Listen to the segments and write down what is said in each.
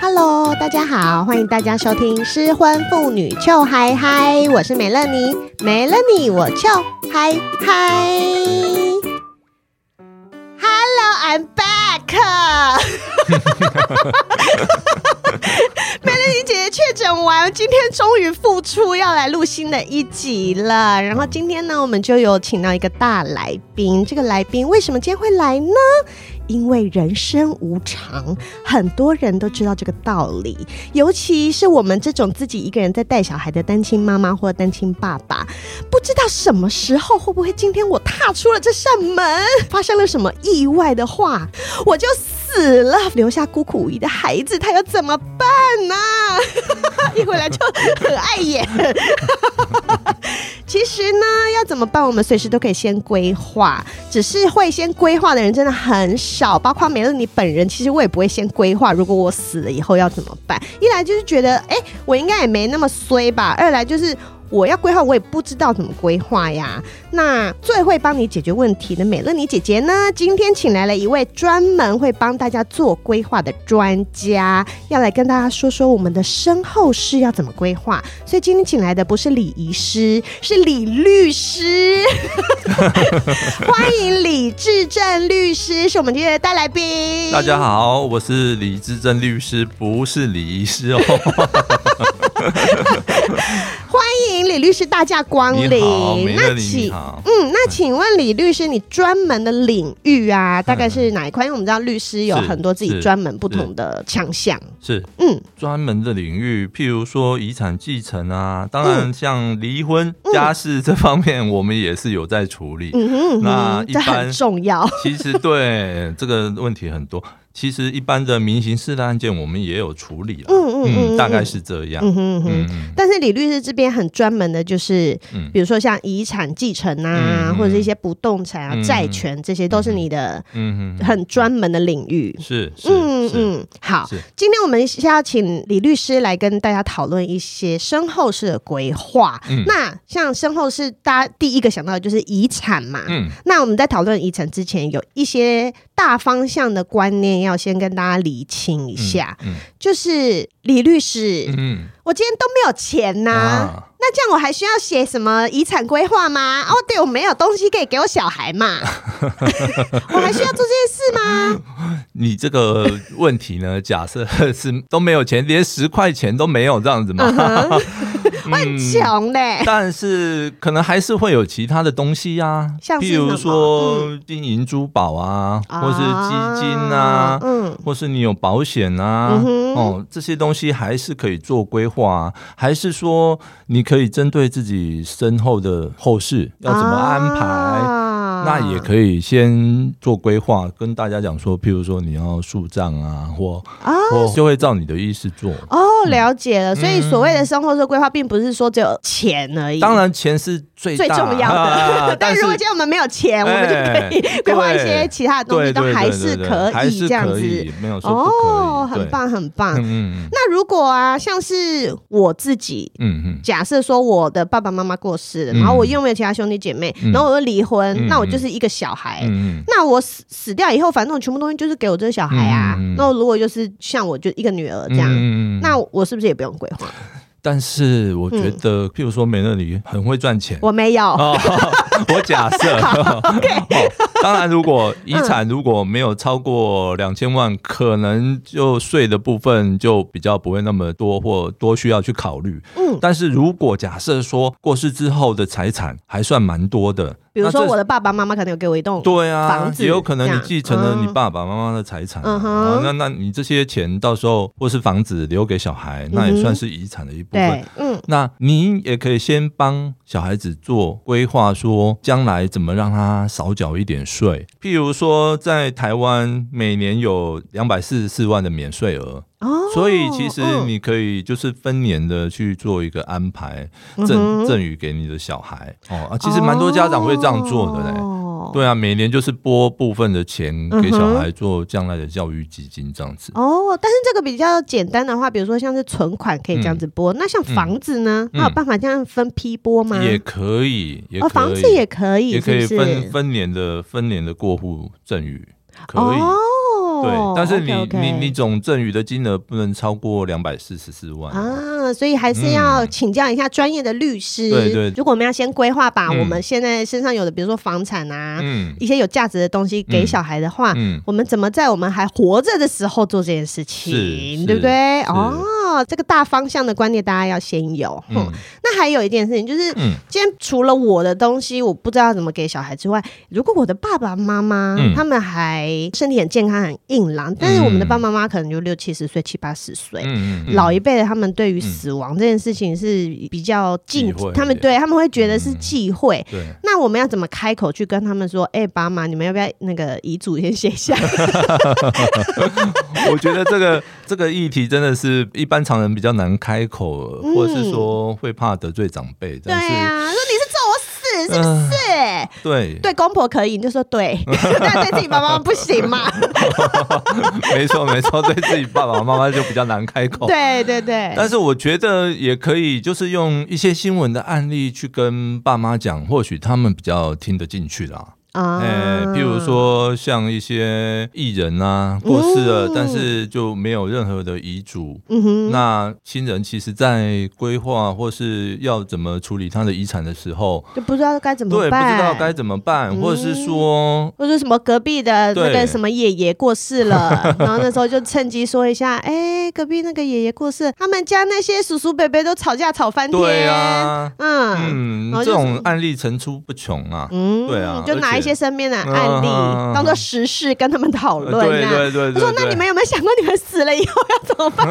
Hello，大家好，欢迎大家收听失婚妇女俏嗨嗨，我是美乐妮，没了你我俏嗨嗨。Hello，I'm back。美乐妮姐姐确诊完，今天终于复出，要来录新的一集了。然后今天呢，我们就有请到一个大来宾。这个来宾为什么今天会来呢？因为人生无常，很多人都知道这个道理，尤其是我们这种自己一个人在带小孩的单亲妈妈或单亲爸爸，不知道什么时候会不会今天我踏出了这扇门，发生了什么意外的话，我就死了，留下孤苦无依的孩子，他要怎么办呢？一回来就很爱演。其实呢，要怎么办？我们随时都可以先规划，只是会先规划的人真的很少，包括美乐你本人。其实我也不会先规划，如果我死了以后要怎么办？一来就是觉得，哎，我应该也没那么衰吧；二来就是。我要规划，我也不知道怎么规划呀。那最会帮你解决问题的美乐妮姐姐呢？今天请来了一位专门会帮大家做规划的专家，要来跟大家说说我们的身后事要怎么规划。所以今天请来的不是礼仪师，是李律师。欢迎李志正律师，是我们今天的大来宾。大家好，我是李志正律师，不是李医师哦。欢迎李律师大驾光临。那请嗯，那请问李律师，你专门的领域啊，大概是哪一块？因为我们知道律师有很多自己专门不同的强项。是，嗯，专门的领域，譬如说遗产继承啊，当然像离婚、家事这方面，我们也是有在处理。嗯哼，那一般很重要。其实对这个问题很多。其实一般的民刑事的案件，我们也有处理了，嗯嗯，嗯，嗯，大概是这样，嗯哼哼。但是李律师这边很专门的，就是，比如说像遗产继承啊，或者是一些不动产啊、债权，这些都是你的，嗯很专门的领域。是，嗯嗯。好，今天我们是要请李律师来跟大家讨论一些身后事的规划。那像身后事，大家第一个想到的就是遗产嘛。嗯。那我们在讨论遗产之前，有一些大方向的观念要先跟大家理清一下，嗯嗯、就是李律师，嗯，我今天都没有钱呐、啊，啊、那这样我还需要写什么遗产规划吗？哦，对，我没有东西可以给我小孩嘛，我还需要做这件事吗？你这个问题呢？假设是都没有钱，连十块钱都没有这样子吗？嗯我很穷嘞，但是可能还是会有其他的东西呀、啊，像譬如说金银珠宝啊，嗯、或是基金啊，嗯，或是你有保险啊，嗯、哦，这些东西还是可以做规划、啊，还是说你可以针对自己身后的后事要怎么安排。啊那也可以先做规划，跟大家讲说，譬如说你要树葬啊，或啊，或就会照你的意思做。哦，了解了。所以所谓的生活式规划，并不是说只有钱而已。当然，钱是最最重要的。但如果今天我们没有钱，我们就可以 规划一些其他的东西，都还是可以这样子。没有说。哦，很棒，很棒。嗯，那如果啊，像是我自己，嗯嗯，假设说我的爸爸妈妈过世了，然后我又没有其他兄弟姐妹，然后我又离婚，那我就是一个小孩，嗯、那我死死掉以后，反正我全部东西就是给我这个小孩啊。嗯、那如果就是像我就一个女儿这样，嗯、那我是不是也不用规划？但是我觉得，嗯、譬如说美乐里很会赚钱，我没有。哦、我假设、哦，当然如果遗产如果没有超过两千万，嗯、可能就税的部分就比较不会那么多，或多需要去考虑。嗯，但是如果假设说过世之后的财产还算蛮多的。比如说，我的爸爸妈妈可能有给我一栋对啊房子，也有可能你继承了你爸爸妈妈的财产，嗯哼，那那你这些钱到时候或是房子留给小孩，那也算是遗产的一部分。嗯，那你也可以先帮小孩子做规划，说将来怎么让他少缴一点税。譬如说，在台湾每年有两百四十四万的免税额。哦，所以其实你可以就是分年的去做一个安排，赠赠予给你的小孩哦。啊，其实蛮多家长会这样做的嘞。对啊，每年就是拨部分的钱给小孩做将来的教育基金这样子。哦，但是这个比较简单的话，比如说像是存款可以这样子拨，那像房子呢，那有办法这样分批拨吗？也可以，也哦，房子也可以，也可以分分年的分年的过户赠与，可以。哦，对，但是你 okay, okay 你你总赠与的金额不能超过两百四十四万啊，所以还是要请教一下专业的律师。对、嗯、对，如果我们要先规划把我们现在身上有的，比如说房产啊，嗯，一些有价值的东西给小孩的话，嗯，我们怎么在我们还活着的时候做这件事情，对不对？哦，这个大方向的观念大家要先有。嗯，那还有一件事情就是，嗯，今天除了我的东西我不知道怎么给小孩之外，如果我的爸爸妈妈、嗯、他们还身体很健康、很硬朗，但是我们的爸爸妈妈可能就六七十岁、七八十岁，嗯嗯、老一辈的他们对于死亡这件事情是比较忌讳，他们对他们会觉得是忌讳。对，那我们要怎么开口去跟他们说？哎、欸，爸妈，你们要不要那个遗嘱先写下？我觉得这个这个议题真的是一般常人比较难开口，或者是说会怕得罪长辈。对啊，说你是不是？呃、对对，公婆可以，你就说对，但对自己爸爸妈妈不行嘛？没错没错，对自己爸爸妈妈就比较难开口。对对对。但是我觉得也可以，就是用一些新闻的案例去跟爸妈讲，或许他们比较听得进去啦。啊，哎，譬如说像一些艺人啊过世了，嗯、但是就没有任何的遗嘱。嗯哼，那亲人其实，在规划或是要怎么处理他的遗产的时候，就不知道该怎么办。对，不知道该怎么办，嗯、或者是说，或者什么隔壁的那个什么爷爷过世了，然后那时候就趁机说一下，哎、欸，隔壁那个爷爷过世，他们家那些叔叔伯伯都吵架吵翻天。对啊，嗯嗯，这种案例层出不穷啊。嗯，对啊，就拿一些身边的案例当做实事跟他们讨论。对对对，他说：“那你们有没有想过，你们死了以后要怎么办？”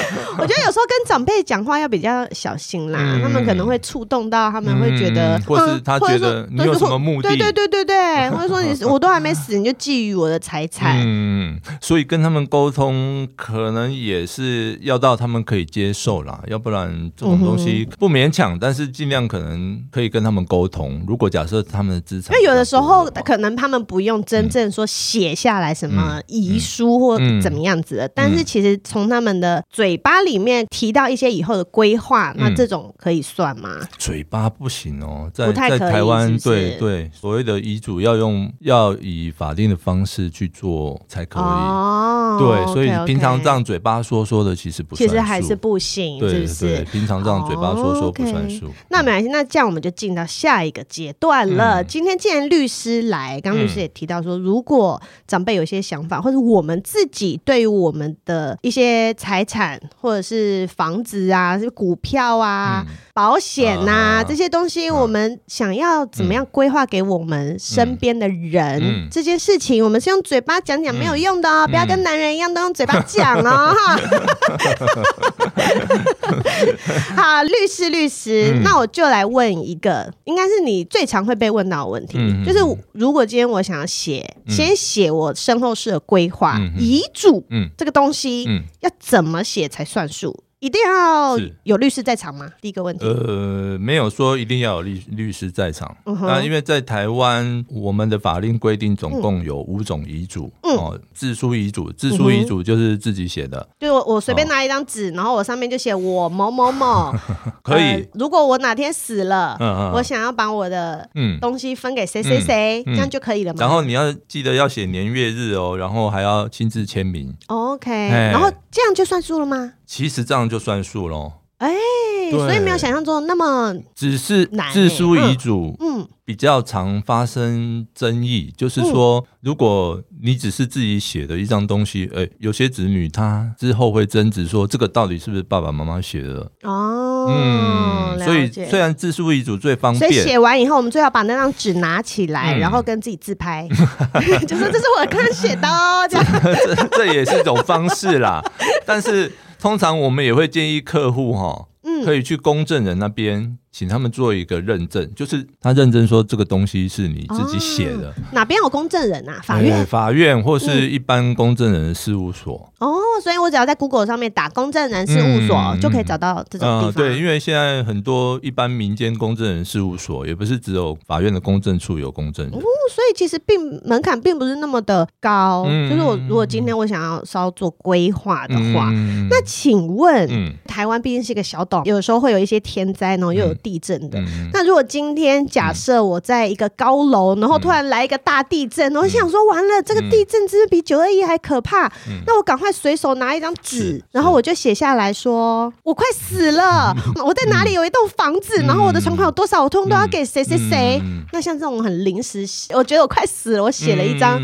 我觉得有时候跟长辈讲话要比较小心啦，他们可能会触动到，他们会觉得，或是他觉得你有什么目的？对对对对对，或者说你我都还没死，你就觊觎我的财产。嗯，所以跟他们沟通，可能也是要到他们可以接受啦，要不然这种东西不勉强，但是尽量可能可以跟他们沟通。如果假设他。他们的资产，因为有的时候可能他们不用真正说写下来什么遗书或怎么样子的，但是其实从他们的嘴巴里面提到一些以后的规划，那这种可以算吗？嘴巴不行哦，在在台湾，对对，所谓的遗嘱要用要以法定的方式去做才可以哦。对，所以平常这样嘴巴说说的其实不算数，其实还是不行，对对，平常这样嘴巴说说不算数。那没关系，那这样我们就进到下一个阶段了。呃，今天既然律师来，刚刚律师也提到说，如果长辈有些想法，或者我们自己对于我们的一些财产，或者是房子啊、是股票啊、保险呐这些东西，我们想要怎么样规划给我们身边的人，这件事情，我们是用嘴巴讲讲没有用的哦，不要跟男人一样都用嘴巴讲哦，哈。好，律师，律师，那我就来问一个，应该是你最常会被问。问到问题，嗯、就是如果今天我想要写，嗯、先写我身后事的规划，遗嘱，嗯，这个东西，嗯，要怎么写才算数？一定要有律师在场吗？第一个问题，呃，没有说一定要有律律师在场。那因为在台湾，我们的法令规定总共有五种遗嘱。哦，自书遗嘱，自书遗嘱就是自己写的。就我我随便拿一张纸，然后我上面就写我某某某。可以。如果我哪天死了，我想要把我的东西分给谁谁谁，这样就可以了吗？然后你要记得要写年月日哦，然后还要亲自签名。OK，然后这样就算数了吗？其实这样就算数喽。哎，所以没有想象中那么只是自书遗嘱，嗯，比较常发生争议。就是说，如果你只是自己写的一张东西，哎，有些子女他之后会争执说，这个到底是不是爸爸妈妈写的？哦，嗯，所以虽然自书遗嘱最方便，所以写完以后，我们最好把那张纸拿起来，然后跟自己自拍，就说这是我刚刚写的哦，这样，这这也是一种方式啦，但是。通常我们也会建议客户哈，嗯，可以去公证人那边。请他们做一个认证，就是他认证说这个东西是你自己写的。哪边有公证人啊？法院、法院或是一般公证人的事务所。哦，所以我只要在 Google 上面打公证人事务所，就可以找到这种地方。对，因为现在很多一般民间公证人事务所，也不是只有法院的公证处有公证人。哦，所以其实并门槛并不是那么的高。就是我如果今天我想要稍做规划的话，那请问，台湾毕竟是一个小岛，有时候会有一些天灾呢，又有地震的。嗯、那如果今天假设我在一个高楼，然后突然来一个大地震，我想说完了，这个地震是不是比九二一还可怕？嗯、那我赶快随手拿一张纸，然后我就写下来说，我快死了，我在哪里有一栋房子，然后我的存款有多少，我通通都要给谁谁谁。那像这种很临时，我觉得我快死了，我写了一张。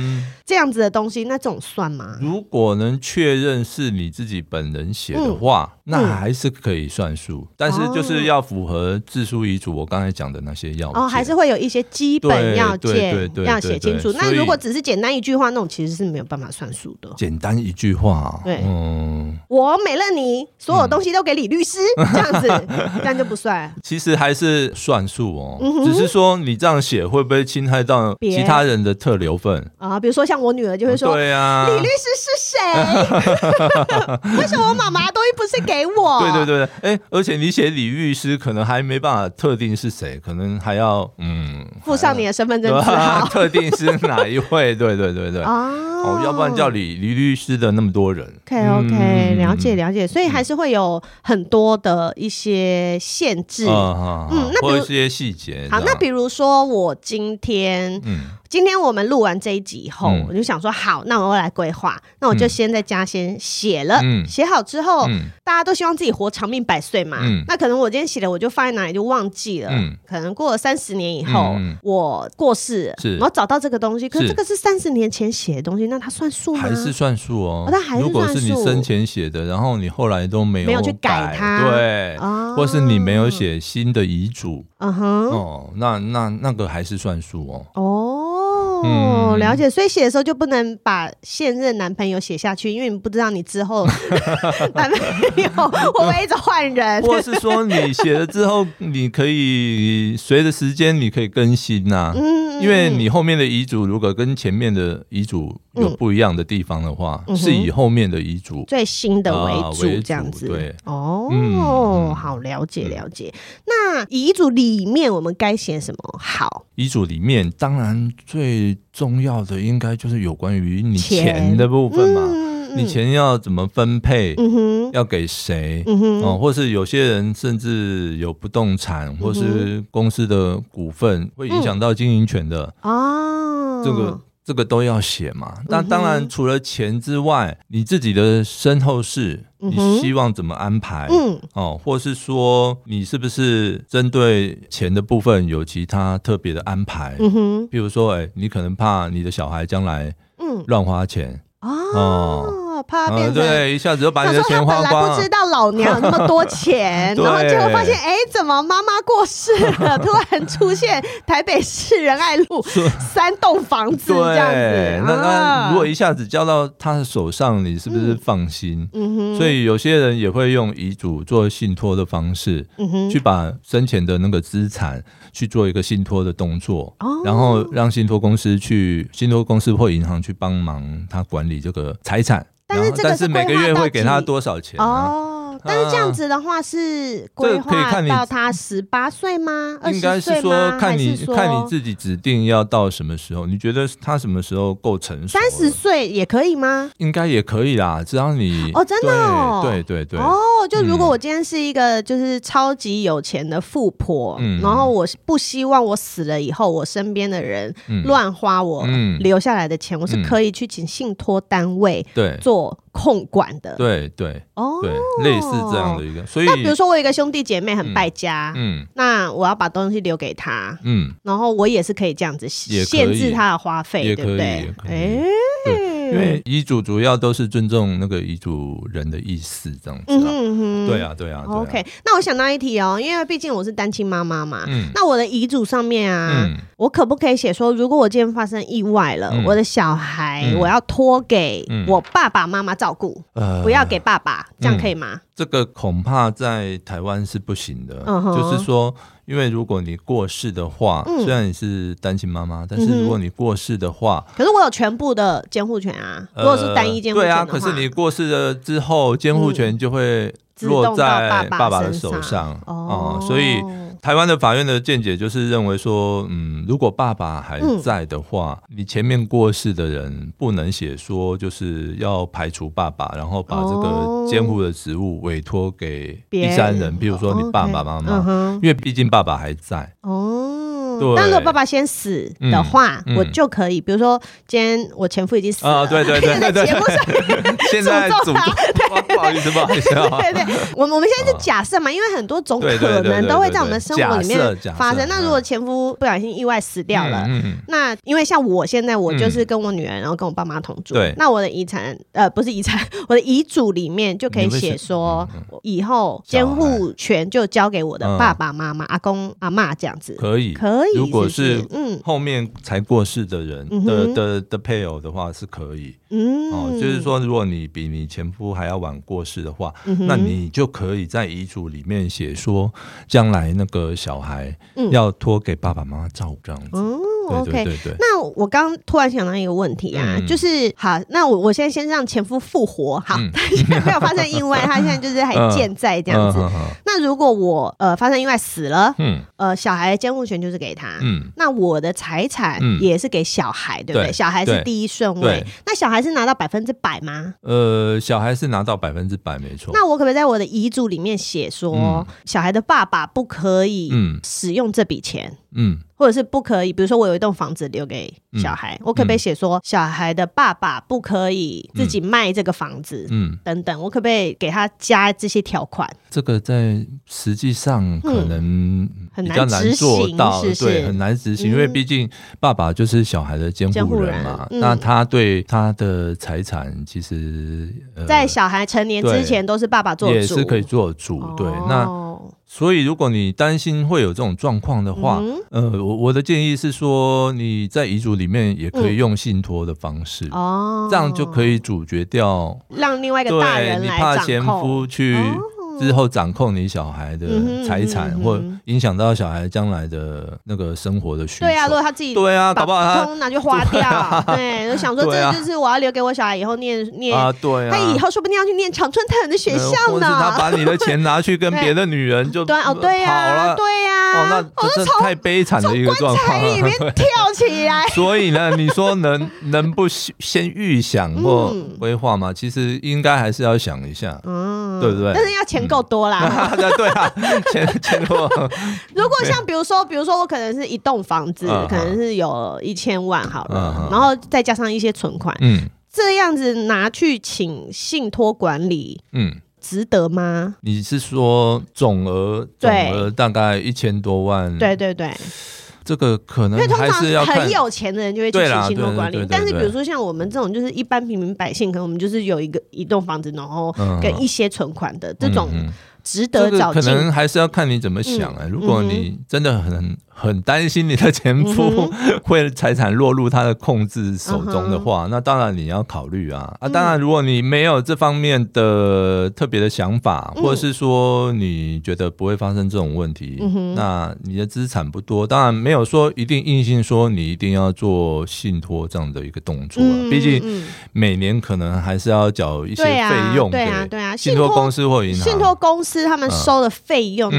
这样子的东西，那这种算吗？如果能确认是你自己本人写的话，嗯、那还是可以算数，嗯、但是就是要符合自书遗嘱我刚才讲的那些要件。哦，还是会有一些基本要件要写清楚。那如果只是简单一句话，那种其实是没有办法算数的。简单一句话，对，嗯，我美乐你所有东西都给李律师，嗯、这样子，这样就不算。其实还是算数哦，嗯、只是说你这样写会不会侵害到其他人的特留份啊？比如说像。我女儿就会说：“对呀，李律师是谁？为什么我妈妈的东西不是给我？”对对对，哎，而且你写李律师，可能还没办法特定是谁，可能还要嗯附上你的身份证字号，特定是哪一位？对对对对哦，要不然叫李李律师的那么多人。OK OK，了解了解，所以还是会有很多的一些限制。嗯，那比如一些细节。好，那比如说我今天嗯。今天我们录完这一集以后，我就想说好，那我要来规划，那我就先在家先写了，写好之后，大家都希望自己活长命百岁嘛。嗯那可能我今天写的，我就放在哪里就忘记了。嗯可能过了三十年以后，我过世，然后找到这个东西，可是这个是三十年前写的东西，那它算数吗？还是算数哦。它还是算数。如果是你生前写的，然后你后来都没有没有去改它，对，或是你没有写新的遗嘱，嗯哼，哦，那那那个还是算数哦。哦。哦，了解，所以写的时候就不能把现任男朋友写下去，因为你不知道你之后 男朋友会不会一直换人，或是说你写了之后，你可以随着时间你可以更新呐、啊，嗯，因为你后面的遗嘱如果跟前面的遗嘱有不一样的地方的话，嗯、是以后面的遗嘱最新的为主，这样子，对，哦，嗯、好，了解了解。那遗嘱里面我们该写什么？好，遗嘱里面当然最。重要的应该就是有关于你钱。的部分嘛，你钱要怎么分配，要给谁，嗯哼。哦，或是有些人甚至有不动产，嗯、或是公司的股份，会影响到经营权的。啊，这个。这个都要写嘛？那当然，除了钱之外，你自己的身后事，你希望怎么安排？嗯，哦，或是说，你是不是针对钱的部分有其他特别的安排？嗯哼，比如说，哎，你可能怕你的小孩将来嗯。乱花钱。哦。怕变成对，一下子就把你的钱花光。本来不知道老娘那么多钱，然后结果发现，哎，怎么妈妈过世了？突然出现台北市仁爱路 三栋房子这样子。那那如果一下子交到他的手上，你是不是放心？嗯哼。所以有些人也会用遗嘱做信托的方式，嗯哼，去把生前的那个资产去做一个信托的动作，然后让信托公司去信托公司或银行去帮忙他管理这个财产。但是这个是每个月会给他多少钱哦？但是这样子的话是规划到他十八岁吗？应该是说看你看你自己指定要到什么时候？你觉得他什么时候够成熟？三十岁也可以吗？应该也可以啦，只要你哦，真的哦，对对对哦，就如果我今天是一个就是超级有钱的富婆，嗯，然后我不希望我死了以后我身边的人乱花我留下来的钱，我是可以去请信托单位对做。控管的，对对哦，对，类似这样的一个，所以那比如说我有一个兄弟姐妹很败家，嗯，那我要把东西留给他，嗯，然后我也是可以这样子限制他的花费，对不对？哎。因为遗嘱主要都是尊重那个遗嘱人的意思，这样子。嗯哼，对啊，对啊。OK，那我想到一题哦，因为毕竟我是单亲妈妈嘛。嗯。那我的遗嘱上面啊，我可不可以写说，如果我今天发生意外了，我的小孩我要托给我爸爸妈妈照顾，不要给爸爸，这样可以吗？这个恐怕在台湾是不行的。就是说。因为如果你过世的话，虽然你是单亲妈妈，但是如果你过世的话，可是我有全部的监护权啊。如果是单一监护权，对啊，可是你过世了之后，监护权就会落在爸爸的手上哦。所以台湾的法院的见解就是认为说，嗯，如果爸爸还在的话，嗯、你前面过世的人不能写说就是要排除爸爸，然后把这个监护的职务委托给第三人，比如说你爸爸妈妈，哦 okay、因为毕竟爸爸还在。哦。但如果爸爸先死的话，我就可以，比如说今天我前夫已经死了，对对对对对，节目上 诅咒他，不好意思不好意思，对 对，我我们现在是假设嘛，因为很多种可能都会在我们生活里面发生。那如果前夫不小心意外死掉了，那因为像我现在我就是跟我女儿，然后跟我爸妈同住，那我的遗产呃不是遗产，我的遗嘱里面就可以写说，以后监护权就交给我的爸爸妈妈、阿公阿嬷这样子，可以。可以。如果是嗯。后面才过世的人的的的配偶的话是可以，嗯。哦，就是说如果你比你前夫还要晚过世的话，那你就可以在遗嘱里面写说，将来那个小孩要托给爸爸妈妈照顾这样子。OK，那我刚突然想到一个问题啊，就是好，那我我现在先让前夫复活，好，他现在没有发生意外，他现在就是还健在这样子。那如果我呃发生意外死了，嗯，呃小孩监护权就是给他，嗯，那我的财产也是给小孩，对不对？小孩是第一顺位，那小孩是拿到百分之百吗？呃，小孩是拿到百分之百，没错。那我可不可以在我的遗嘱里面写说，小孩的爸爸不可以使用这笔钱？嗯。或者是不可以，比如说我有一栋房子留给小孩，嗯、我可不可以写说小孩的爸爸不可以自己卖这个房子？嗯，等等，我可不可以给他加这些条款？这个在实际上可能比较难做到，嗯、对，很难执行，嗯、因为毕竟爸爸就是小孩的监护人嘛，那他对他的财产其实、呃、在小孩成年之前都是爸爸做主，也是可以做主，对，哦、那。所以，如果你担心会有这种状况的话，嗯、呃，我我的建议是说，你在遗嘱里面也可以用信托的方式，哦、嗯，这样就可以阻绝掉，让另外一个大人来掌控，你怕前夫去。之后掌控你小孩的财产，或影响到小孩将来的那个生活的需求。对啊，如果他自己对啊，搞不好他拿去花掉。对，就想说这就是我要留给我小孩以后念念啊，对啊，他以后说不定要去念长春藤的学校呢。他把你的钱拿去跟别的女人就 对哦，对呀，对呀，哦，那这太悲惨的一个状况。从棺材里面 跳起来。所以呢，你说能能不先预想或规划吗？其实应该还是要想一下，嗯，对不对？但是要钱。够多啦，对啊，钱钱多。如果像比如说，比如说我可能是一栋房子，可能是有一千万好了，然后再加上一些存款，嗯，这样子拿去请信托管理，嗯，值得吗？你是说总额总额大概一千多万？对对对。这个可能还是要很有钱的人就会去请信托管理，但是比如说像我们这种就是一般平民百姓，可能我们就是有一个一栋房子，然后跟一些存款的这种，值得找。可能还是要看你怎么想啊。如果你真的很。很担心你的前夫 会财产落入他的控制手中的话，那当然你要考虑啊啊！当然，如果你没有这方面的特别的想法，或者是说你觉得不会发生这种问题，那你的资产不多，当然没有说一定硬性说你一定要做信托这样的一个动作。毕竟每年可能还是要缴一些费用。对啊，对啊，信托公司或银行，信托公司他们收的费用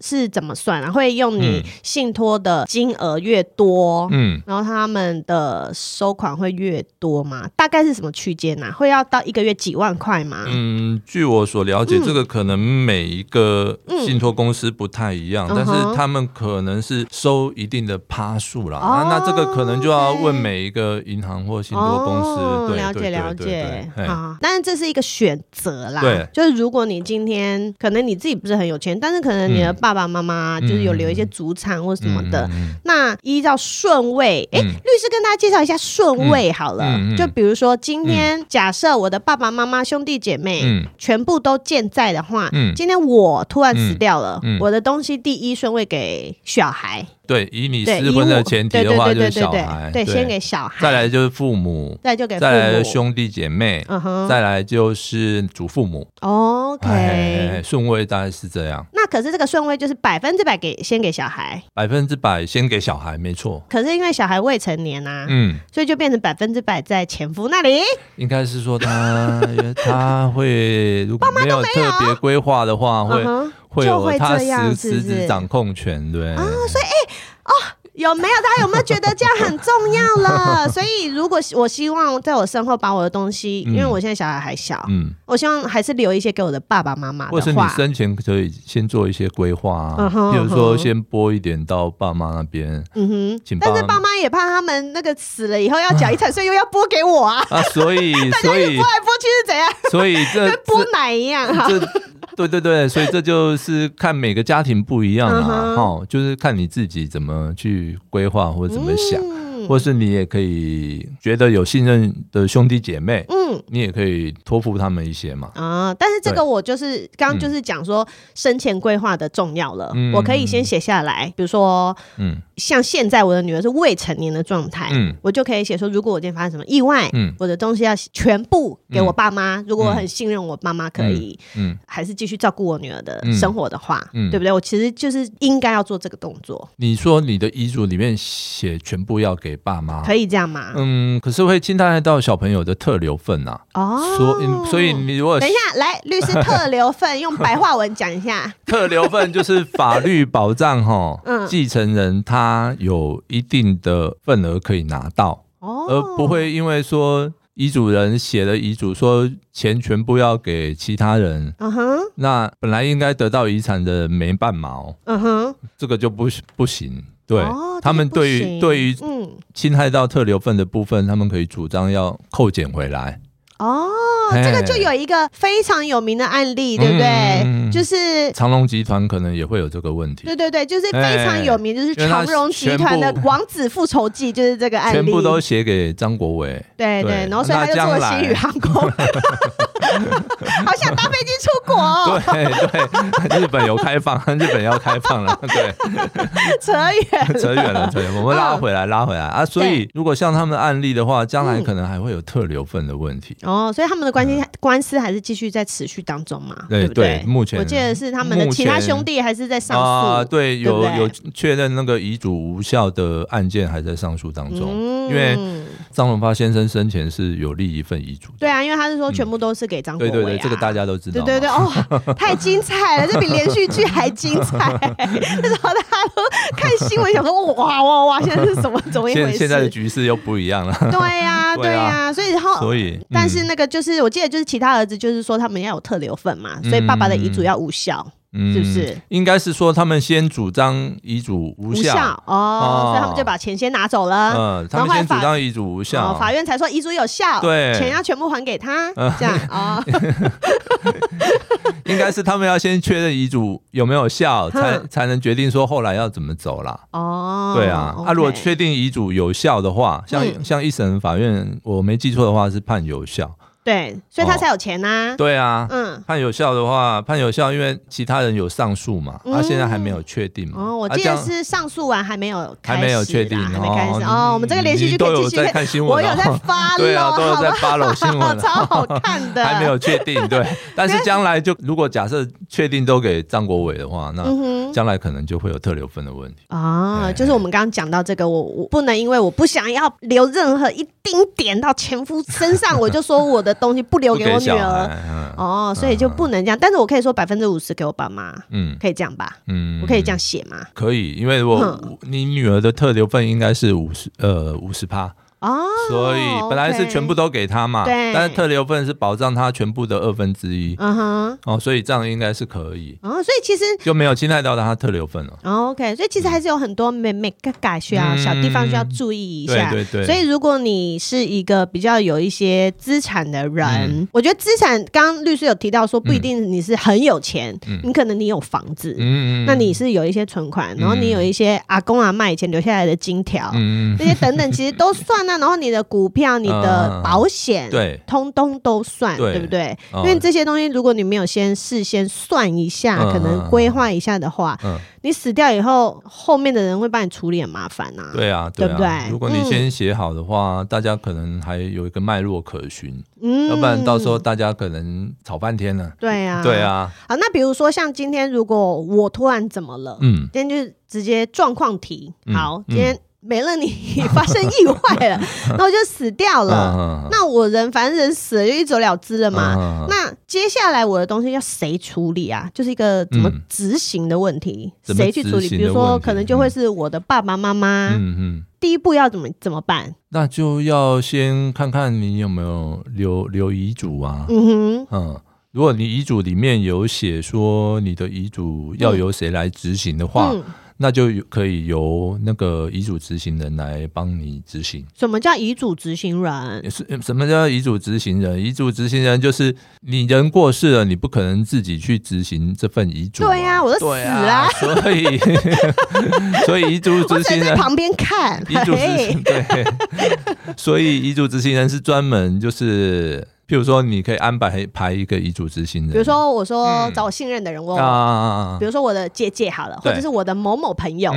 是怎么算啊？会用你信托。的金额越多，嗯，然后他们的收款会越多吗？大概是什么区间呢？会要到一个月几万块吗？嗯，据我所了解，嗯、这个可能每一个信托公司不太一样，嗯、但是他们可能是收一定的趴数啦。哦、那那这个可能就要问每一个银行或信托公司。哦、对了解了解，好，但是这是一个选择啦。对，就是如果你今天可能你自己不是很有钱，但是可能你的爸爸妈妈就是有留一些祖产或什么。什么的？那依照顺位，哎，律师跟大家介绍一下顺位好了。就比如说，今天假设我的爸爸妈妈、兄弟姐妹全部都健在的话，今天我突然死掉了，我的东西第一顺位给小孩。对，以你失婚的前提的话，就是小孩。对，先给小孩。再来就是父母，再就给再来兄弟姐妹，嗯哼再来就是祖父母。OK，顺位大概是这样。那可是这个顺位就是百分之百给先给小孩，百分之百先给小孩，没错。可是因为小孩未成年啊，嗯，所以就变成百分之百在前夫那里。应该是说他他会 如果没有特别规划的话，会会有他实实质掌控权，对啊，所以哎哦。有没有？大家有没有觉得这样很重要了？所以，如果我希望在我身后把我的东西，嗯、因为我现在小孩还小，嗯，我希望还是留一些给我的爸爸妈妈。或是你生前可以先做一些规划啊，比、嗯、如说先拨一点到爸妈那边。嗯哼，请，但是爸妈也怕他们那个死了以后要缴遗产，所以又要拨给我啊。啊，所以 所以拨来拨去是怎样？所以这 跟拨奶一样哈。对对对，所以这就是看每个家庭不一样啊，哈、uh. 哦，就是看你自己怎么去规划或者怎么想。嗯或是你也可以觉得有信任的兄弟姐妹，嗯，你也可以托付他们一些嘛。啊，但是这个我就是刚刚就是讲说生前规划的重要了，嗯、我可以先写下来，比如说，嗯，像现在我的女儿是未成年的状态，嗯，我就可以写说，如果我今天发生什么意外，嗯，我的东西要全部给我爸妈。嗯、如果我很信任我爸妈，可以，嗯，还是继续照顾我女儿的生活的话，嗯，对不对？我其实就是应该要做这个动作。你说你的遗嘱里面写全部要给。给爸妈可以这样吗？嗯，可是会侵害到小朋友的特留份呐。哦，所以所以你如果等一下来，律师特留份用白话文讲一下。特留份就是法律保障哈，嗯，继承人他有一定的份额可以拿到，哦，而不会因为说遗嘱人写了遗嘱说钱全部要给其他人，嗯哼，那本来应该得到遗产的没半毛，嗯哼，这个就不不行。对，哦、他们对于对于嗯侵害到特留份的部分，嗯、他们可以主张要扣减回来。哦，嘿这个就有一个非常有名的案例，对不对？嗯、就是长荣集团可能也会有这个问题。对对对，就是非常有名，就是长荣集团的《王子复仇记》，就是这个案例，全部都写给张国伟。对对，然后所以他就做了星宇航空。好想搭飞机出国。对对，日本有开放，日本要开放了。对，扯远，扯远了，扯远。我们拉回来，拉回来啊！所以如果像他们的案例的话，将来可能还会有特留份的问题。哦，所以他们的关系官司还是继续在持续当中嘛？对不对？目前我记得是他们的其他兄弟还是在上诉啊？对，有有确认那个遗嘱无效的案件还在上诉当中。因为张荣发先生生前是有立一份遗嘱。对啊，因为他是说全部都是给张国伟。对对对，这个大家都知道。对对对，哦，太精彩了，这比连续剧还精彩。那时候大家都看新闻，想说哇哇哇，现在是什么怎么一回事？现在的局势又不一样了。对 呀，对呀，所以然后所以但是。那个就是，我记得就是其他儿子，就是说他们要有特留份嘛，所以爸爸的遗嘱要无效。嗯、是不是？应该是说他们先主张遗嘱无效，哦，哦，所以他们就把钱先拿走了。嗯，他们先主张遗嘱无效，哦，法院才说遗嘱有效，对，钱要全部还给他，嗯、这样啊。哦、应该是他们要先确认遗嘱有没有效，才才能决定说后来要怎么走啦。哦，对啊，他 okay、啊、如果确定遗嘱有效的话，像、嗯、像一审法院，我没记错的话是判有效。对，所以他才有钱呐。对啊，嗯，判有效的话，判有效，因为其他人有上诉嘛，他现在还没有确定嘛。哦，我记得是上诉完还没有，还没有确定，还没开始。哦，我们这个连续剧都有在看新闻，我有在 发，对啊，都有在发了新闻，超好看的。还没有确定，对，但是将来就如果假设确定都给张国伟的话，那将来可能就会有特留分的问题。啊，就是我们刚刚讲到这个，我我不能因为我不想要留任何一丁点到前夫身上，我就说我的。东西不留给我女儿，哦，所以就不能这样。但是我可以说百分之五十给我爸妈，嗯，可以这样吧？嗯，我可以这样写吗？可以，因为我你女儿的特留份应该是五十，呃，五十趴。哦，所以本来是全部都给他嘛，对，但是特留份是保障他全部的二分之一，嗯哼，哦，所以这样应该是可以，哦，所以其实就没有侵害到他特留份了，哦，OK，所以其实还是有很多每每个改需要小地方需要注意一下，对对对，所以如果你是一个比较有一些资产的人，我觉得资产刚刚律师有提到说不一定你是很有钱，你可能你有房子，嗯，那你是有一些存款，然后你有一些阿公阿妈以前留下来的金条，嗯，这些等等其实都算啊。那然后你的股票、你的保险，对，通通都算，对不对？因为这些东西，如果你没有先事先算一下，可能规划一下的话，你死掉以后，后面的人会帮你处理很麻烦呐。对啊，对不对？如果你先写好的话，大家可能还有一个脉络可循，嗯，要不然到时候大家可能吵半天了。对啊，对啊。好，那比如说像今天，如果我突然怎么了，嗯，今天就直接状况题。好，今天。没了，你 发生意外了，那我就死掉了。那我人反正人死了就一走了之了嘛。那接下来我的东西要谁处理啊？就是一个怎么执行的问题，谁去处理？比如说，可能就会是我的爸爸妈妈。嗯嗯。第一步要怎么怎么办？那就要先看看你有没有留留遗嘱啊。嗯哼。嗯，如果你遗嘱里面有写说你的遗嘱要由谁来执行的话。那就可以由那个遗嘱执行人来帮你执行。什么叫遗嘱执行人？是什么叫遗嘱执行人？遗嘱执行人就是你人过世了，你不可能自己去执行这份遗嘱。对呀、啊，我都死了、啊，所以 所以遗嘱执行人在旁边看。遗嘱执行对，所以遗嘱执行人是专门就是。比如说，你可以安排排一个遗嘱执行人。比如说，我说找我信任的人问我，啊，比如说我的姐姐好了，或者是我的某某朋友，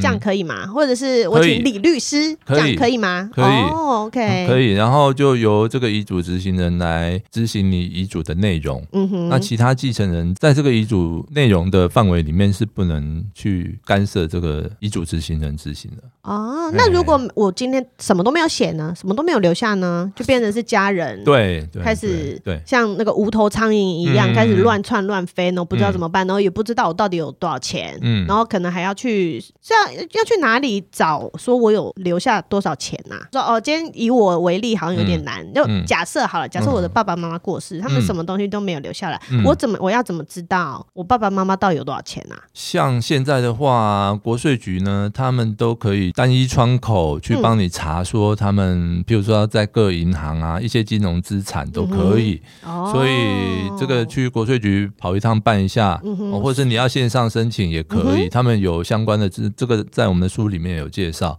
这样可以吗？或者是我请李律师，这样可以吗？可以，OK，可以。然后就由这个遗嘱执行人来执行你遗嘱的内容。嗯哼。那其他继承人在这个遗嘱内容的范围里面是不能去干涉这个遗嘱执行人执行的。哦，那如果我今天什么都没有写呢？什么都没有留下呢？就变成是家人。对。开始对，像那个无头苍蝇一样，开始乱窜乱飞，然后不知道怎么办，然后也不知道我到底有多少钱，嗯，然后可能还要去这样要去哪里找，说我有留下多少钱呐？说哦，今天以我为例，好像有点难。就假设好了，假设我的爸爸妈妈过世，他们什么东西都没有留下来，我怎么我要怎么知道我爸爸妈妈到底有多少钱啊？像现在的话，国税局呢，他们都可以单一窗口去帮你查，说他们，比如说在各银行啊，一些金融资产。都可以，嗯、所以这个去国税局跑一趟办一下，或者是你要线上申请也可以，嗯、他们有相关的这这个在我们的书里面有介绍，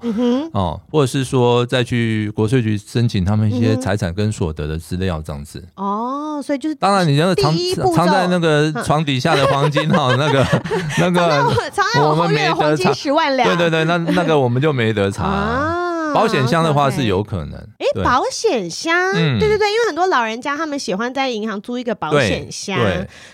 哦，或者是说再去国税局申请他们一些财产跟所得的资料这样子。哦，所以就是。当然你那个藏藏在那个 床底下的黄金哈，那个 那个藏在我后面的黄金十万两，对对对，那那个我们就没得 查。啊保险箱的话是有可能，哎，保险箱，对对对，因为很多老人家他们喜欢在银行租一个保险箱，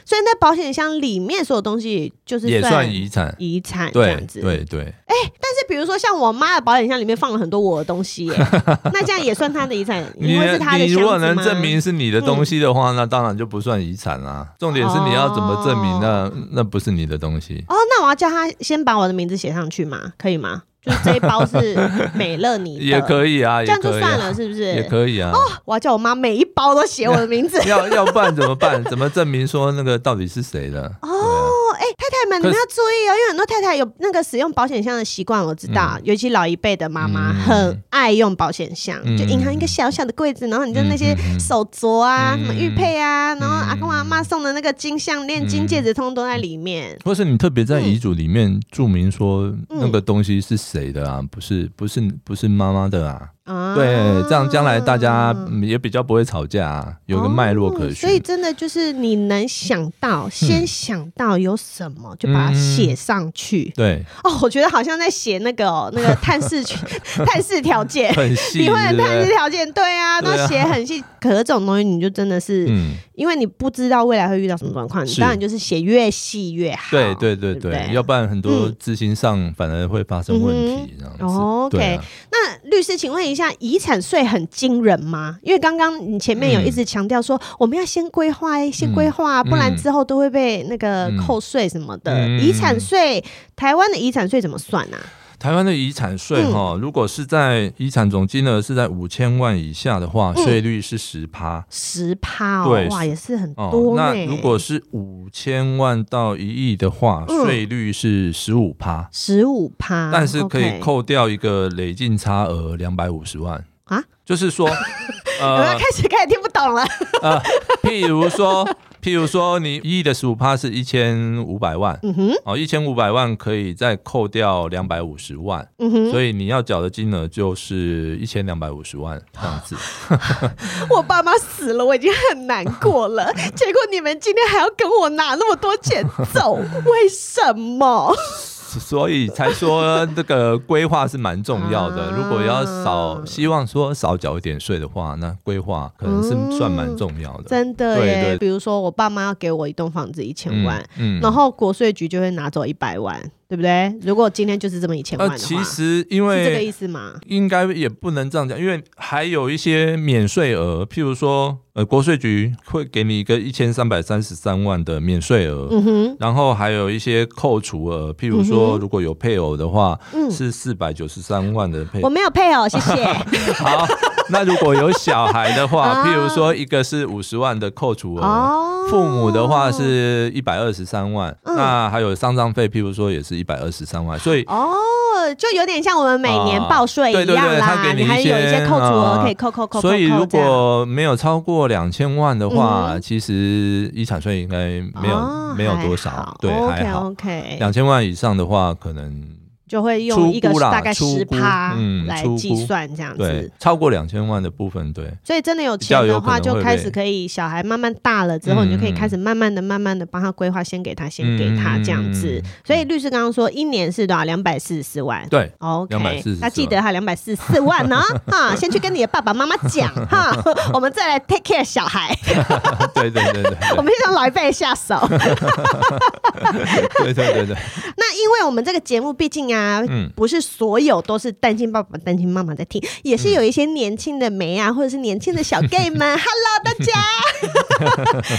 所以那保险箱里面所有东西就是也算遗产，遗产这样子，对对。哎，但是比如说像我妈的保险箱里面放了很多我的东西，那这样也算她的遗产，因为是她的。你如果能证明是你的东西的话，那当然就不算遗产啦。重点是你要怎么证明那那不是你的东西？哦，那我要叫他先把我的名字写上去吗？可以吗？就是这一包是美乐妮的，也可以啊，这样就算了，是不是？也可以啊。哦，我要叫我妈每一包都写我的名字。要要不然怎么办？怎么证明说那个到底是谁的？哦。们，你们要注意哦，因为很多太太有那个使用保险箱的习惯，我知道，尤其老一辈的妈妈很爱用保险箱，就银行一个小小的柜子，然后你就那些手镯啊、什么玉佩啊，然后阿公阿妈送的那个金项链、金戒指，通通都在里面。或是你特别在遗嘱里面注明说那个东西是谁的啊？不是，不是，不是妈妈的啊。啊，对，这样将来大家也比较不会吵架，啊，有个脉络可循。所以真的就是你能想到，先想到有什么，就把它写上去。对，哦，我觉得好像在写那个那个 探视权、探视条件，很细。离婚的探视条件，对啊，都写很细。可是这种东西，你就真的是，因为你不知道未来会遇到什么状况，你当然就是写越细越好。对对对对，要不然很多执行上反而会发生问题。这样子。OK，那律师，请问一下。像遗产税很惊人吗？因为刚刚你前面有一直强调说，我们要先规划，先规划，不然之后都会被那个扣税什么的。遗产税，台湾的遗产税怎么算呢？台湾的遗产税哈，如果是在遗产总金额是在五千万以下的话，税率是十趴，十趴哦，哇，也是很多。那如果是五千万到一亿的话，税率是十五趴，十五趴，但是可以扣掉一个累进差额两百五十万。啊，就是说，呃，开始开始听不懂了。呃，譬如说，譬如说你一亿的十五趴是一千五百万，嗯哼，哦，一千五百万可以再扣掉两百五十万，嗯哼，所以你要缴的金额就是一千两百五十万这样子。我爸妈死了，我已经很难过了，结果你们今天还要跟我拿那么多钱走，为什么？所以才说这个规划是蛮重要的。如果要少，希望说少缴一点税的话，那规划可能是算蛮重要的。真的耶，对对，比如说我爸妈要给我一栋房子一千万，嗯，然后国税局就会拿走一百万。对不对？如果今天就是这么一千万的话，其实因为是这个意思嘛？应该也不能这样讲，因为还有一些免税额，譬如说，呃，国税局会给你一个一千三百三十三万的免税额，嗯哼，然后还有一些扣除额，譬如说，如果有配偶的话，嗯，是四百九十三万的配偶。我没有配偶，谢谢。好，那如果有小孩的话，譬如说，一个是五十万的扣除额，哦，父母的话是一百二十三万，那还有丧葬费，譬如说也是。一百二十三万，所以哦，就有点像我们每年报税一样啦。对对对，他给你，你还有一些扣除额可以扣扣扣扣。所以如果没有超过两千万的话，嗯、其实遗产税应该没有、哦、没有多少，对，还好。OK，两千万以上的话，可能。就会用一个大概十趴来计算这样子，对，超过两千万的部分，对。所以真的有钱的话，就开始可以小孩慢慢大了之后，你就可以开始慢慢的、慢慢的帮他规划，先给他，先给他这样子。所以律师刚刚说一年是多少？两百四十四万。对，OK。他记得哈两百四十四万呢，哈，先去跟你的爸爸妈妈讲哈，我们再来 take care 小孩。对对对对，我们先从老一辈下手。对对对对。那因为我们这个节目毕竟啊。啊，不是所有都是单亲爸爸、单亲妈妈在听，也是有一些年轻的妹啊，或者是年轻的小 gay 们。Hello，大家，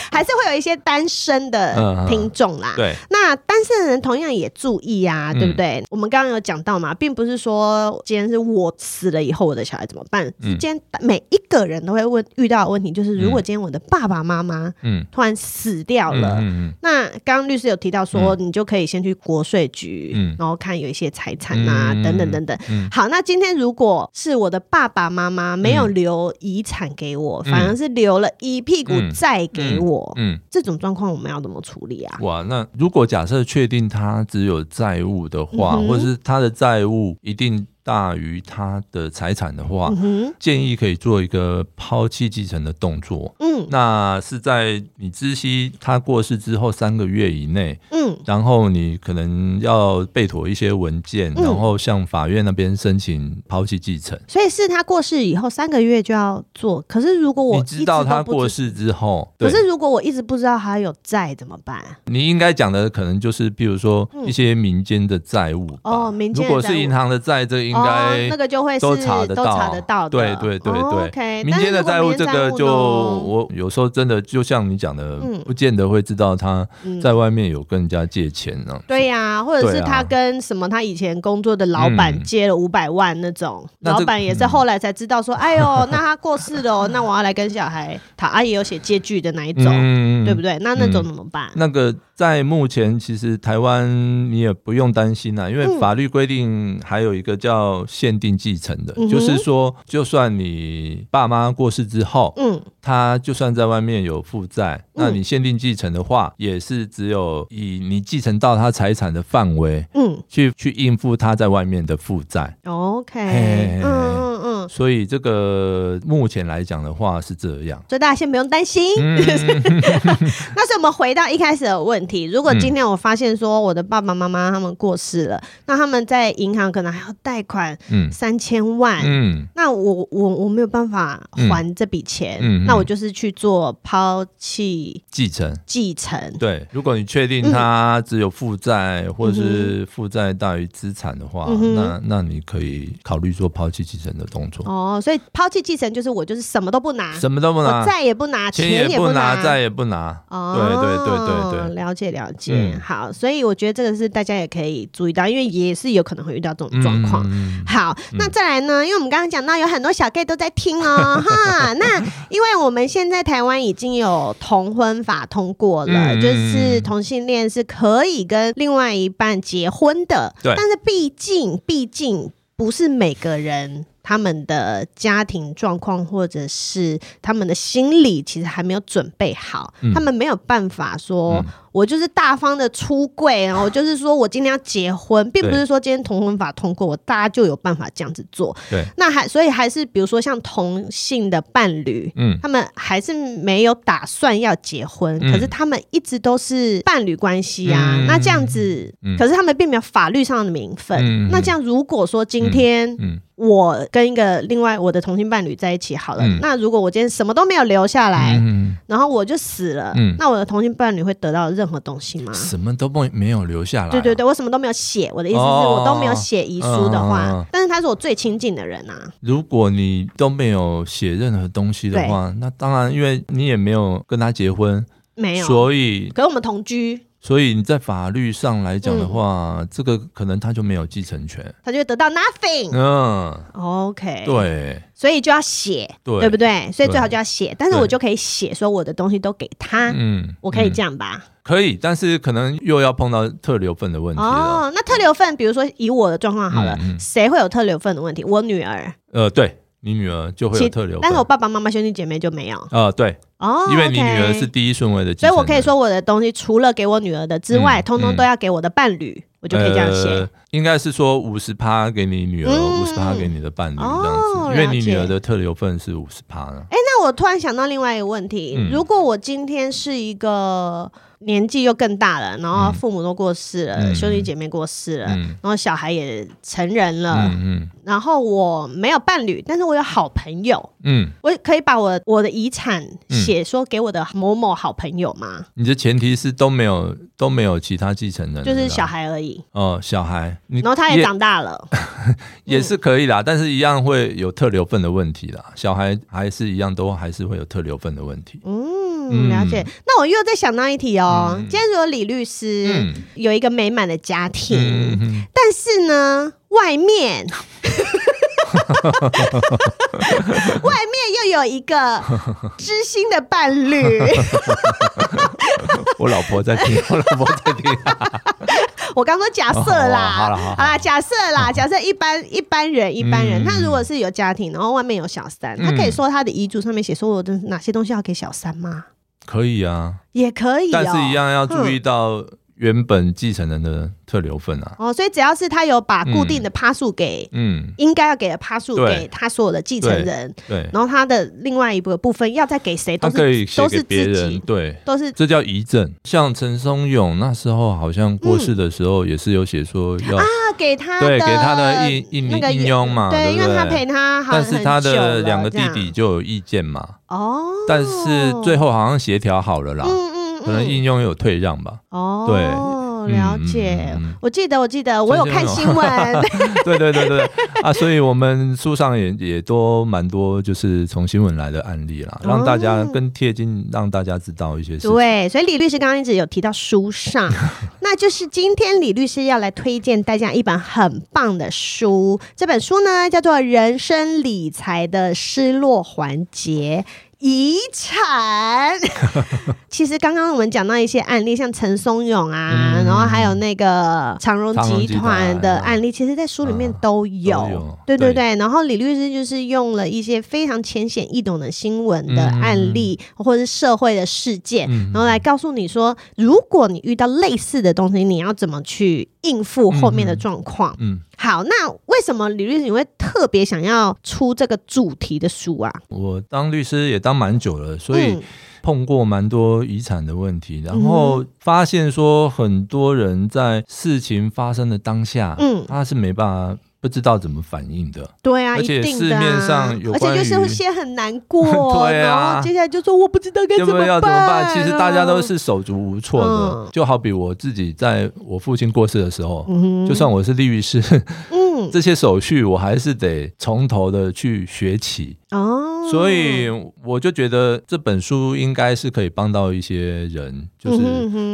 还是会有一些单身的听众啦。对，那单身的人同样也注意啊，对不对？我们刚刚有讲到嘛，并不是说今天是我死了以后我的小孩怎么办？今天每一个人都会问遇到的问题，就是如果今天我的爸爸妈妈嗯突然死掉了，那刚刚律师有提到说，你就可以先去国税局，嗯，然后看有一些。财产啊，等等等等。好，那今天如果是我的爸爸妈妈没有留遗产给我，反而是留了一屁股债给我，嗯，这种状况我们要怎么处理啊？哇，那如果假设确定他只有债务的话，或者是他的债务一定。大于他的财产的话，嗯、建议可以做一个抛弃继承的动作。嗯，那是在你知悉他过世之后三个月以内。嗯，然后你可能要备妥一些文件，嗯、然后向法院那边申请抛弃继承。所以是他过世以后三个月就要做。可是如果我知道他过世之后，可是如果我一直不知道他有债怎么办？你应该讲的可能就是，比如说一些民间的债务、嗯、哦，民间如果是银行的债，这个应该。哦，那个就会都查得到，都查得到。对对对对。OK，民间的债务这个就我有时候真的就像你讲的，不见得会知道他在外面有跟人家借钱呢。对呀，或者是他跟什么他以前工作的老板借了五百万那种，老板也是后来才知道说，哎呦，那他过世了哦，那我要来跟小孩，他阿姨有写借据的那一种，对不对？那那种怎么办？那个。在目前，其实台湾你也不用担心啦，因为法律规定还有一个叫限定继承的，嗯、就是说，就算你爸妈过世之后，嗯，他就算在外面有负债，嗯、那你限定继承的话，也是只有以你继承到他财产的范围，嗯，去去应付他在外面的负债。OK，嗯嗯。所以这个目前来讲的话是这样，所以大家先不用担心。那是我们回到一开始的问题，如果今天我发现说我的爸爸妈妈他们过世了，嗯、那他们在银行可能还要贷款三千万，嗯，那我我我没有办法还这笔钱，嗯、那我就是去做抛弃继承。继承。对，如果你确定他只有负债、嗯、或者是负债大于资产的话，嗯、那那你可以考虑做抛弃继承的动作。哦，所以抛弃继承就是我就是什么都不拿，什么都不拿，再也不拿，钱也不拿，再也不拿。哦，对对对对对，了解了解。好，所以我觉得这个是大家也可以注意到，因为也是有可能会遇到这种状况。好，那再来呢？因为我们刚刚讲到有很多小 gay 都在听哦，哈。那因为我们现在台湾已经有同婚法通过了，就是同性恋是可以跟另外一半结婚的。对，但是毕竟毕竟不是每个人。他们的家庭状况或者是他们的心理，其实还没有准备好，嗯、他们没有办法说。嗯我就是大方的出柜，然后就是说我今天要结婚，并不是说今天同婚法通过，我大家就有办法这样子做。对，那还所以还是比如说像同性的伴侣，嗯，他们还是没有打算要结婚，嗯、可是他们一直都是伴侣关系啊。嗯、那这样子，嗯、可是他们并没有法律上的名分。嗯、那这样如果说今天，嗯。嗯我跟一个另外我的同性伴侣在一起好了，嗯、那如果我今天什么都没有留下来，嗯、然后我就死了，嗯、那我的同性伴侣会得到任何东西吗？什么都没没有留下来、啊？对对对，我什么都没有写。我的意思是我都没有写遗书的话，哦、但是他是我最亲近的人啊。如果你都没有写任何东西的话，那当然，因为你也没有跟他结婚，没有，所以可是我们同居。所以你在法律上来讲的话，嗯、这个可能他就没有继承权，他就会得到 nothing。嗯，OK，对，所以就要写，对，对不对？所以最好就要写，但是我就可以写说我的东西都给他，嗯，我可以这样吧？可以，但是可能又要碰到特留份的问题哦，那特留份，比如说以我的状况好了，谁会有特留份的问题？我女儿。呃，对。你女儿就会有特留份，但是我爸爸妈妈兄弟姐妹就没有。呃，对，哦，因为你女儿是第一顺位的，所以我可以说我的东西除了给我女儿的之外，通通都要给我的伴侣，我就可以这样写。应该是说五十趴给你女儿，五十趴给你的伴侣这样子，因为你女儿的特留份是五十趴呢。哎，那我突然想到另外一个问题，如果我今天是一个。年纪又更大了，然后父母都过世了，嗯、兄弟姐妹过世了，嗯、然后小孩也成人了，嗯。嗯、然后我没有伴侣，但是我有好朋友，嗯，我可以把我我的遗产写说给我的某某好朋友吗？你的前提是都没有都没有其他继承人，就是小孩而已。哦，小孩，然后他也长大了，也是可以啦，但是一样会有特留份的问题啦。小孩还是一样都还是会有特留份的问题。嗯。嗯，了解。那我又再想到一题哦。今天如果李律师有一个美满的家庭，但是呢，外面 外面又有一个知心的伴侣，我老婆在听，我老婆在听。我刚说假设啦，好了好啦，假设啦，假设一般一般人一般人，他如果是有家庭，然后外面有小三，他可以说他的遗嘱上面写说我的哪些东西要给小三吗？可以啊，也可以，但是一样要注意到原本继承人的特留份啊。哦，所以只要是他有把固定的趴数给，嗯，应该要给的趴数给他所有的继承人，对，然后他的另外一部部分要再给谁，都是都是别人，对，都是这叫遗赠。像陈松勇那时候好像过世的时候，也是有写说要啊给他对给他的印印印佣嘛，对，因为他陪他，但是他的两个弟弟就有意见嘛。哦，但是最后好像协调好了啦，嗯嗯，可能应用有退让吧。哦，对，了解。我记得，我记得，我有看新闻。对对对对啊，所以我们书上也也多蛮多，就是从新闻来的案例啦，让大家更贴近，让大家知道一些事情。对，所以李律师刚刚一直有提到书上，那就是今天李律师要来推荐大家一本很棒的书，这本书呢叫做《人生理财的失落环节》。遗产，其实刚刚我们讲到一些案例，像陈松勇啊，嗯、然后还有那个长荣集团的案例，其实，在书里面都有。啊、都有。对对对，对。然后李律师就是用了一些非常浅显易懂的新闻的案例，嗯、或者是社会的事件，嗯、然后来告诉你说，如果你遇到类似的东西，你要怎么去应付后面的状况。嗯。嗯好，那为什么李律师你会特别想要出这个主题的书啊？我当律师也当蛮久了，所以碰过蛮多遗产的问题，嗯、然后发现说很多人在事情发生的当下，嗯，他是没办法。不知道怎么反应的，对啊，而且市面上有，而且就是会先很难过，对啊，然后接下来就说我不知道该怎么办，怎么办？其实大家都是手足无措的，就好比我自己在我父亲过世的时候，就算我是律师，嗯，这些手续我还是得从头的去学起。哦，所以我就觉得这本书应该是可以帮到一些人，就是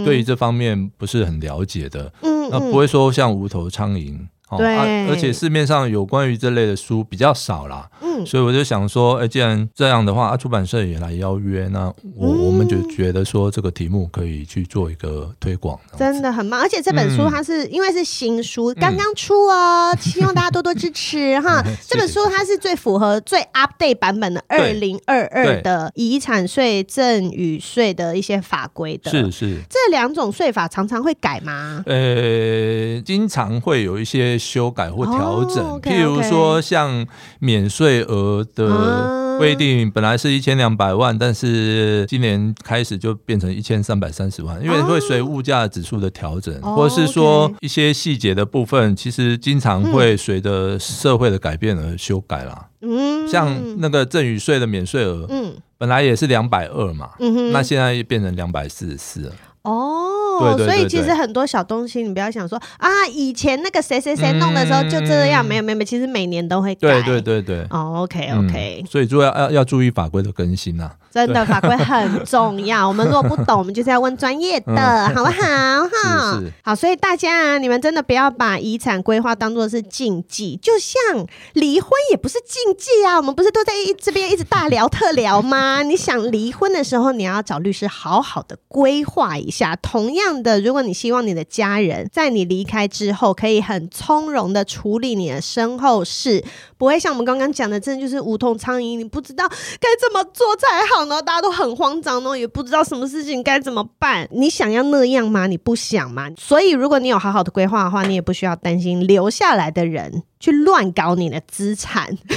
对于这方面不是很了解的，嗯，那不会说像无头苍蝇。对、啊，而且市面上有关于这类的书比较少啦。嗯嗯，所以我就想说，哎、欸，既然这样的话，啊，出版社也来邀约，那我、嗯、我们就觉得说这个题目可以去做一个推广，真的很棒。而且这本书它是、嗯、因为是新书，刚刚出哦，嗯、希望大家多多支持哈。这本书它是最符合最 update 版本的二零二二的遗产税、赠与税的一些法规的。是是，这两种税法常常会改吗？呃，经常会有一些修改或调整，哦、okay, okay 譬如说像免税额的规定，本来是一千两百万，但是今年开始就变成一千三百三十万，因为会随物价指数的调整，哦、或者是说一些细节的部分，其实经常会随着社会的改变而修改啦。嗯，像那个赠与税的免税额，嗯，本来也是两百二嘛，嗯哼，那现在变成两百四十四了。哦，对对对对，所以其实很多小东西，你不要想说啊，以前那个谁谁谁弄的时候就这样，嗯、没有没有，其实每年都会改。对对对对。哦，OK OK，嗯、所以就要要要注意法规的更新呐、啊。真的法规很重要，我们如果不懂，我们就是要问专业的，嗯、好不好？哈，好，所以大家啊，你们真的不要把遗产规划当做是禁忌，就像离婚也不是禁忌啊。我们不是都在一这边一直大聊特聊吗？你想离婚的时候，你要找律师好好的规划一下。同样样的，如果你希望你的家人在你离开之后，可以很从容的处理你的身后事，不会像我们刚刚讲的，真的就是无头苍蝇，你不知道该怎么做才好。呢大家都很慌张，呢也不知道什么事情该怎么办。你想要那样吗？你不想吗？所以，如果你有好好的规划的话，你也不需要担心留下来的人。去乱搞你的资产，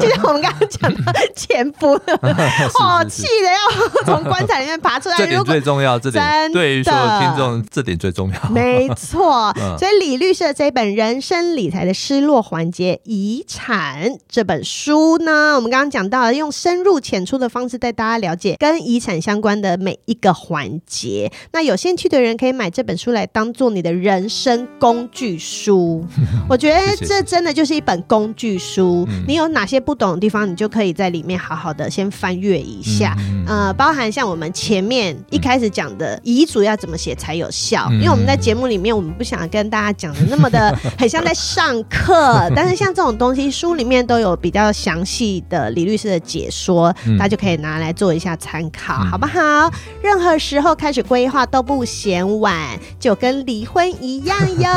就像我们刚刚讲的前夫，好气的要从棺材里面爬出来。这点最重要，这点对于所有听众，这点最重要。没错，所以李律师的这本《人生理财的失落环节：遗产》这本书呢，我们刚刚讲到了，用深入浅出的方式带大家了解跟遗产相关的每一个环节。那有兴趣的人可以买这本书来当做你的人生工具书。我觉得这真的就是一本工具书，你有哪些不懂的地方，你就可以在里面好好的先翻阅一下。嗯，呃，包含像我们前面一开始讲的遗嘱要怎么写才有效，因为我们在节目里面，我们不想跟大家讲的那么的 很像在上课，但是像这种东西，书里面都有比较详细的李律师的解说，大家就可以拿来做一下参考，好不好？任何时候开始规划都不嫌晚，就跟离婚一样哟。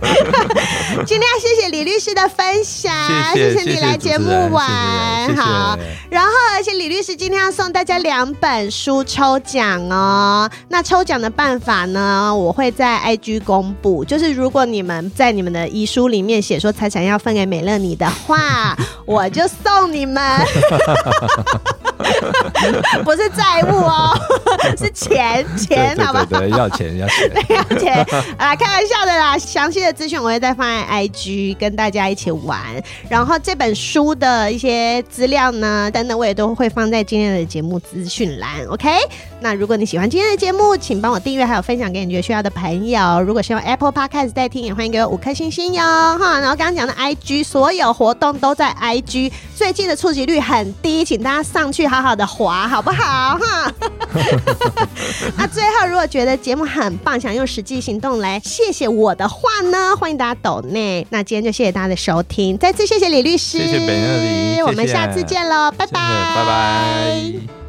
今天要谢谢李律师的分享，谢谢，你来节目玩，好。然后，而且李律师今天要送大家两本书抽奖哦。那抽奖的办法呢？我会在 IG 公布。就是如果你们在你们的遗书里面写说财产要分给美乐你的话，我就送你们。不是债务哦，是钱钱，好吧？对，要钱要钱，对，要钱啊！开玩笑的啦，详细的资讯我会再放在 IG 跟大家一起玩。然后这本书的一些资料呢，等等我也都会放在今天的节目资讯栏。OK，那如果你喜欢今天的节目，请帮我订阅，还有分享给你觉得需要的朋友。如果是用 Apple Podcast 在听，也欢迎给我五颗星星哟哈。然后刚刚讲的 IG 所有活动都在 IG，最近的触及率很低，请大家上去好好的滑，好不好哈？那最后，如果觉得节目很棒，想用实际行动来谢谢我的话呢，欢迎大家抖内。那今天就谢谢大家的收听，再次谢谢李律师，谢谢本乐妮，我们下次见喽，拜拜，拜拜。